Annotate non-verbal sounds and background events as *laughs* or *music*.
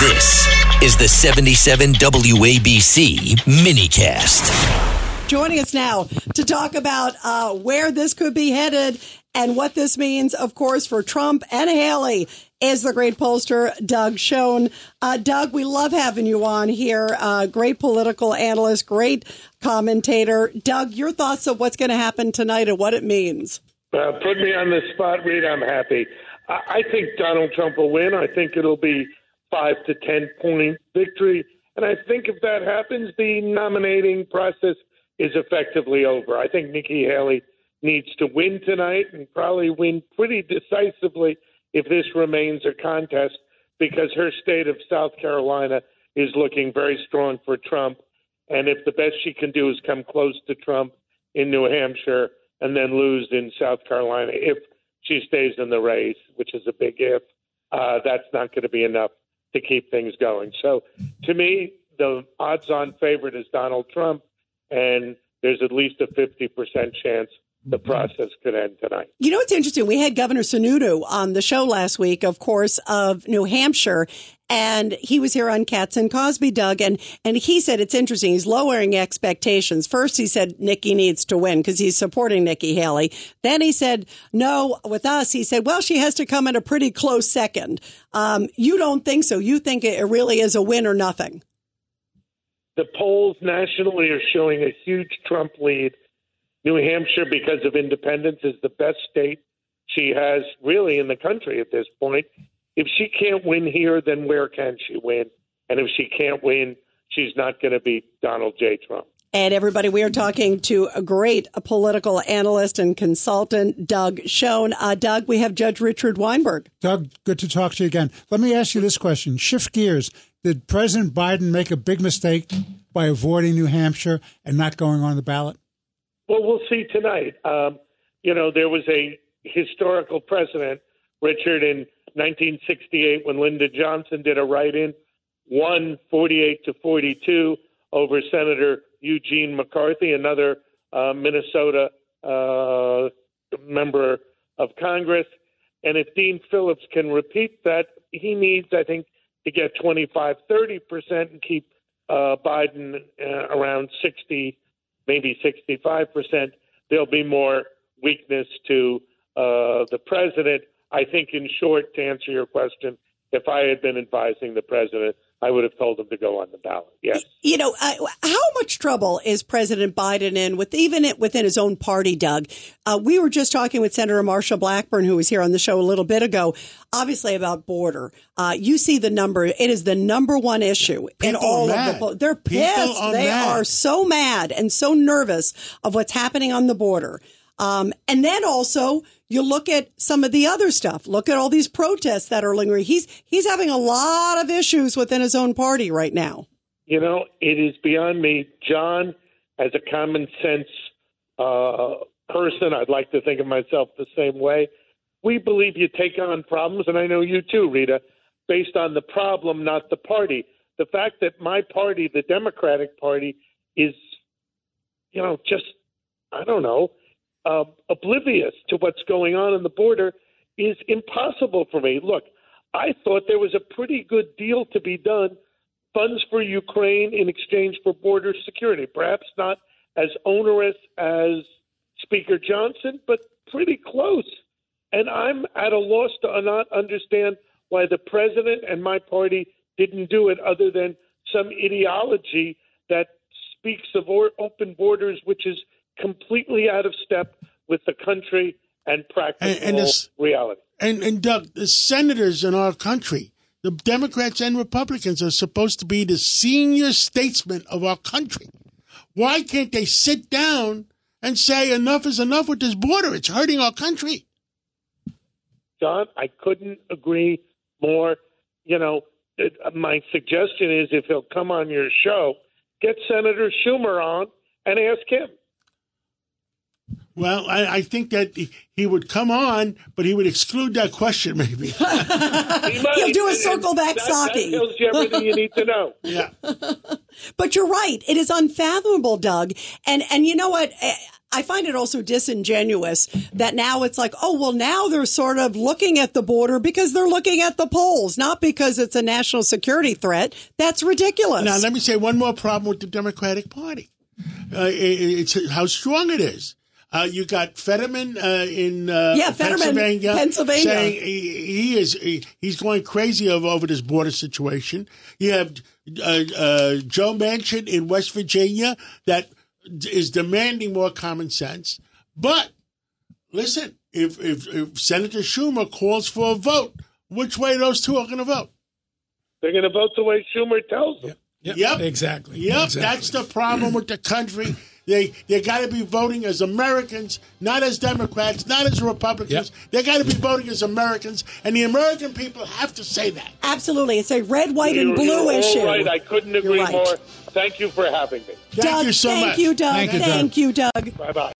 This is the 77 WABC minicast. Joining us now to talk about uh, where this could be headed and what this means, of course, for Trump and Haley is the great pollster Doug Schoen. Uh, Doug, we love having you on here. Uh, great political analyst, great commentator. Doug, your thoughts of what's going to happen tonight and what it means? Uh, put me on the spot, Reed. I'm happy. I, I think Donald Trump will win. I think it'll be five to ten point victory, and I think if that happens, the nominating process is effectively over. I think Nikki Haley needs to win tonight and probably win pretty decisively if this remains a contest, because her state of South Carolina is looking very strong for Trump. And if the best she can do is come close to Trump in New Hampshire and then lose in South Carolina, if she stays in the race, which is a big if, uh, that's not going to be enough to keep things going. So to me, the odds on favorite is Donald Trump, and there's at least a 50% chance the process could end tonight. You know what's interesting? We had Governor Sununu on the show last week, of course, of New Hampshire, and he was here on Cats and Cosby, Doug, and and he said it's interesting. He's lowering expectations. First, he said Nikki needs to win because he's supporting Nikki Haley. Then he said no with us. He said, well, she has to come in a pretty close second. Um, you don't think so? You think it really is a win or nothing? The polls nationally are showing a huge Trump lead New Hampshire, because of independence, is the best state she has really in the country at this point. If she can't win here, then where can she win? And if she can't win, she's not going to be Donald J. Trump. And everybody, we are talking to a great political analyst and consultant, Doug Schoen. Uh, Doug, we have Judge Richard Weinberg. Doug, good to talk to you again. Let me ask you this question. Shift gears. Did President Biden make a big mistake by avoiding New Hampshire and not going on the ballot? Well, we'll see tonight. Um, you know, there was a historical precedent, Richard, in 1968 when Lyndon Johnson did a write-in, won 48 to 42 over Senator Eugene McCarthy, another uh, Minnesota uh, member of Congress. And if Dean Phillips can repeat that, he needs, I think, to get 25, 30 percent and keep uh, Biden uh, around 60 maybe 65%, there'll be more weakness to uh, the president. I think, in short, to answer your question, if I had been advising the president, I would have told him to go on the ballot. Yes. You know, uh, how much trouble is President Biden in with even within his own party, Doug? Uh, we were just talking with Senator Marsha Blackburn, who was here on the show a little bit ago, obviously about border. Uh, you see the number; it is the number one issue People in all of the. They're pissed. Are they mad. are so mad and so nervous of what's happening on the border. Um, and then also you look at some of the other stuff. Look at all these protests that are lingering. He's he's having a lot of issues within his own party right now. You know, it is beyond me. John, as a common sense uh, person, I'd like to think of myself the same way. We believe you take on problems, and I know you too, Rita, based on the problem, not the party. The fact that my party, the Democratic Party, is, you know, just, I don't know, uh, oblivious to what's going on in the border is impossible for me. Look, I thought there was a pretty good deal to be done funds for Ukraine in exchange for border security. Perhaps not as onerous as Speaker Johnson, but pretty close. And I'm at a loss to not understand why the president and my party didn't do it, other than some ideology that speaks of open borders, which is completely out of step with the country and practical And- and this- reality. And, and Doug, the senators in our country, the Democrats and Republicans, are supposed to be the senior statesmen of our country. Why can't they sit down and say enough is enough with this border? It's hurting our country. John, I couldn't agree more. You know, it, uh, my suggestion is if he'll come on your show, get Senator Schumer on and ask him. Well, I, I think that he- he would come on, but he would exclude that question maybe. *laughs* he He'll do a circle back that, socking. That tells you everything you need to know. *laughs* yeah. But you're right. It is unfathomable, Doug. And and you know what? I find it also disingenuous that now it's like, oh, well, now they're sort of looking at the border because they're looking at the polls, not because it's a national security threat. That's ridiculous. Now, let me say one more problem with the Democratic Party. Uh, it- it's how strong it is. Uh, you got Fetterman uh, in uh, Yeah, Fetterman, Pennsylvania, Pennsylvania. saying he, he is he, he's going crazy over, over this border situation. You have uh, uh, Joe Manchin in West Virginia that is demanding more common sense. But listen, if, if, if Senator Schumer calls for a vote, which way those two are going to vote? They're going to vote the way Schumer tells them. Yep. Exactly. Yep, Exactly. that's the problem with the country. They they got to be voting as Americans, not as Democrats, not as Republicans. Yep. They got to be voting as Americans, and the American people have to say that. Absolutely. It's a red, white, and You're- blue you're issue. All right. I couldn't agree right. more. Thank you for having me. Thank Doug, you so thank much. you, Doug. Thank you, Doug. Thank you, Doug. Bye bye.